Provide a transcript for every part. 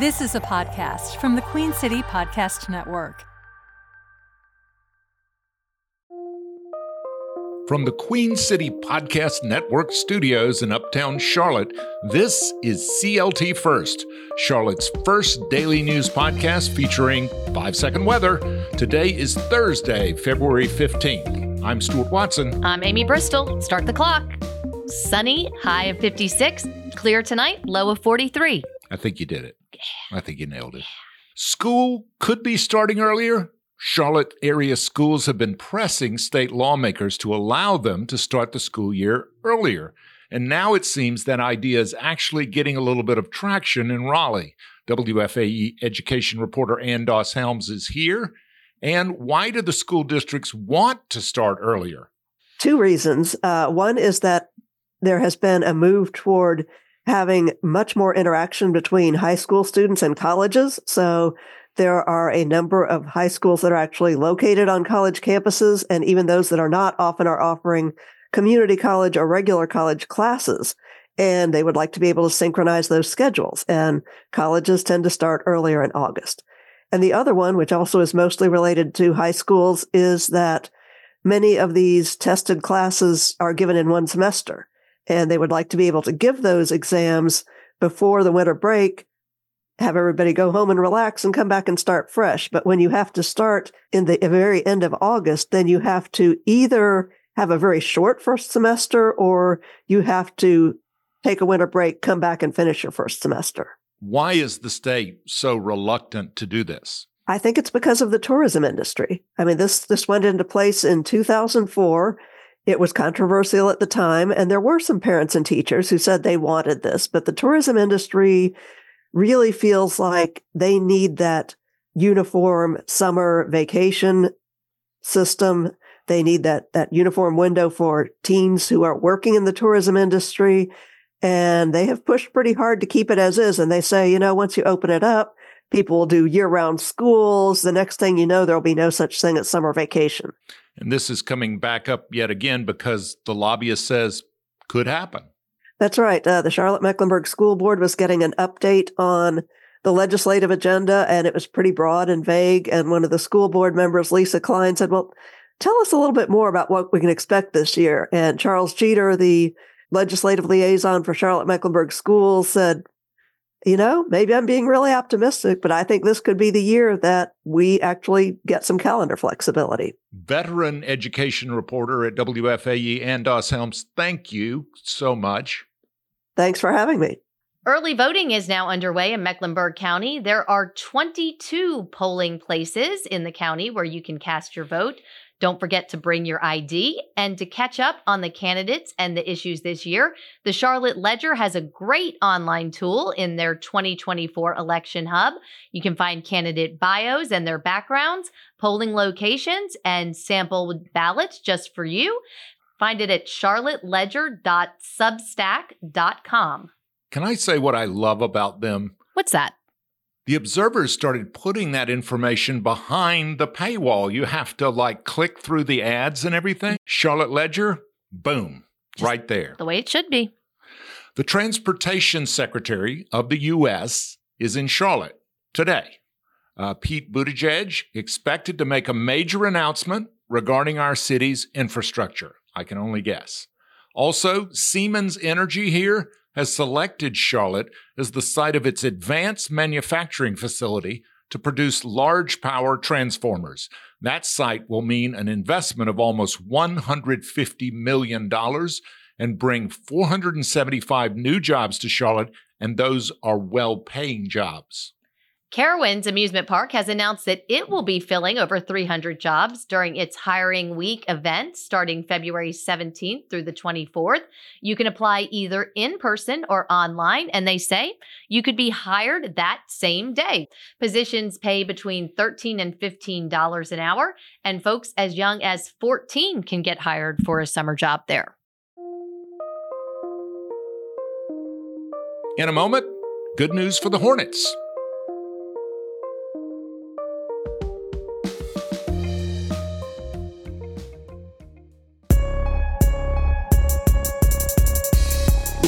This is a podcast from the Queen City Podcast Network. From the Queen City Podcast Network studios in Uptown Charlotte, this is CLT First, Charlotte's first daily news podcast featuring five second weather. Today is Thursday, February 15th. I'm Stuart Watson. I'm Amy Bristol. Start the clock. Sunny, high of 56. Clear tonight, low of 43. I think you did it. I think you nailed it. School could be starting earlier. Charlotte area schools have been pressing state lawmakers to allow them to start the school year earlier. And now it seems that idea is actually getting a little bit of traction in Raleigh. WFAE education reporter Ann Doss Helms is here. And why do the school districts want to start earlier? Two reasons. Uh, one is that there has been a move toward having much more interaction between high school students and colleges. So there are a number of high schools that are actually located on college campuses, and even those that are not often are offering community college or regular college classes. And they would like to be able to synchronize those schedules. And colleges tend to start earlier in August. And the other one, which also is mostly related to high schools, is that many of these tested classes are given in one semester. And they would like to be able to give those exams before the winter break have everybody go home and relax and come back and start fresh. But when you have to start in the uh, very end of August, then you have to either have a very short first semester or you have to take a winter break, come back and finish your first semester. Why is the state so reluctant to do this? I think it's because of the tourism industry. I mean, this this went into place in 2004. It was controversial at the time, and there were some parents and teachers who said they wanted this, but the tourism industry really feels like they need that uniform summer vacation system. They need that, that uniform window for teens who are working in the tourism industry. And they have pushed pretty hard to keep it as is. And they say, you know, once you open it up, people will do year round schools. The next thing you know, there'll be no such thing as summer vacation. And this is coming back up yet again because the lobbyist says could happen. That's right. Uh, the Charlotte Mecklenburg School Board was getting an update on the legislative agenda, and it was pretty broad and vague. And one of the school board members, Lisa Cline, said, Well, tell us a little bit more about what we can expect this year. And Charles Jeter, the legislative liaison for Charlotte Mecklenburg Schools, said, you know, maybe I'm being really optimistic, but I think this could be the year that we actually get some calendar flexibility. Veteran education reporter at WFAE, Ann Doss Helms, thank you so much. Thanks for having me. Early voting is now underway in Mecklenburg County. There are 22 polling places in the county where you can cast your vote. Don't forget to bring your ID and to catch up on the candidates and the issues this year. The Charlotte Ledger has a great online tool in their 2024 election hub. You can find candidate bios and their backgrounds, polling locations, and sample ballots just for you. Find it at charlotteledger.substack.com. Can I say what I love about them? What's that? The observers started putting that information behind the paywall. You have to like click through the ads and everything. Charlotte Ledger, boom, Just right there. The way it should be. The Transportation Secretary of the U.S. is in Charlotte today. Uh, Pete Buttigieg expected to make a major announcement regarding our city's infrastructure. I can only guess. Also, Siemens Energy here has selected Charlotte as the site of its advanced manufacturing facility to produce large power transformers. That site will mean an investment of almost $150 million and bring 475 new jobs to Charlotte, and those are well paying jobs. Carowinds Amusement Park has announced that it will be filling over 300 jobs during its hiring week event starting February 17th through the 24th. You can apply either in person or online, and they say you could be hired that same day. Positions pay between 13 and $15 an hour, and folks as young as 14 can get hired for a summer job there. In a moment, good news for the Hornets.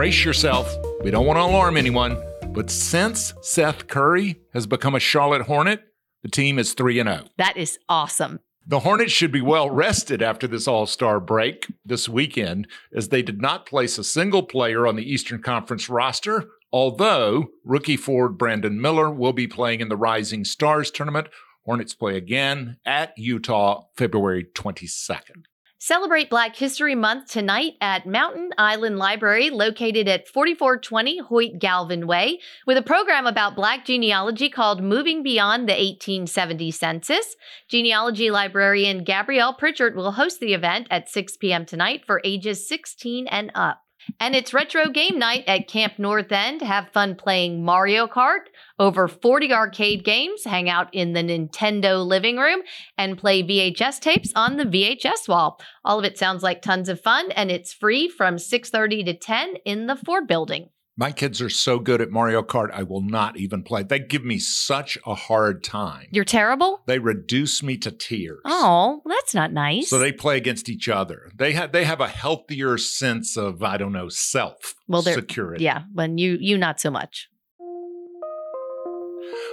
Brace yourself. We don't want to alarm anyone, but since Seth Curry has become a Charlotte Hornet, the team is 3 0. That is awesome. The Hornets should be well rested after this All Star break this weekend, as they did not place a single player on the Eastern Conference roster. Although rookie forward Brandon Miller will be playing in the Rising Stars tournament, Hornets play again at Utah February 22nd. Celebrate Black History Month tonight at Mountain Island Library, located at 4420 Hoyt Galvin Way, with a program about Black genealogy called Moving Beyond the 1870 Census. Genealogy librarian Gabrielle Pritchard will host the event at 6 p.m. tonight for ages 16 and up. And it's retro game night at Camp North End. Have fun playing Mario Kart, over 40 arcade games, hang out in the Nintendo living room, and play VHS tapes on the VHS wall. All of it sounds like tons of fun, and it's free from 6:30 to 10 in the Ford building. My kids are so good at Mario Kart, I will not even play. They give me such a hard time. You're terrible? They reduce me to tears. Oh, that's not nice. So they play against each other. They have they have a healthier sense of I don't know self well, security. Yeah, when you you not so much.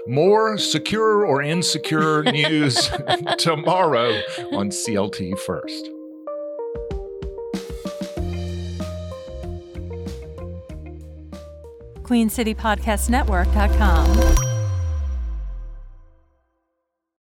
More secure or insecure news tomorrow on CLT First. QueenCityPodcastNetwork.com.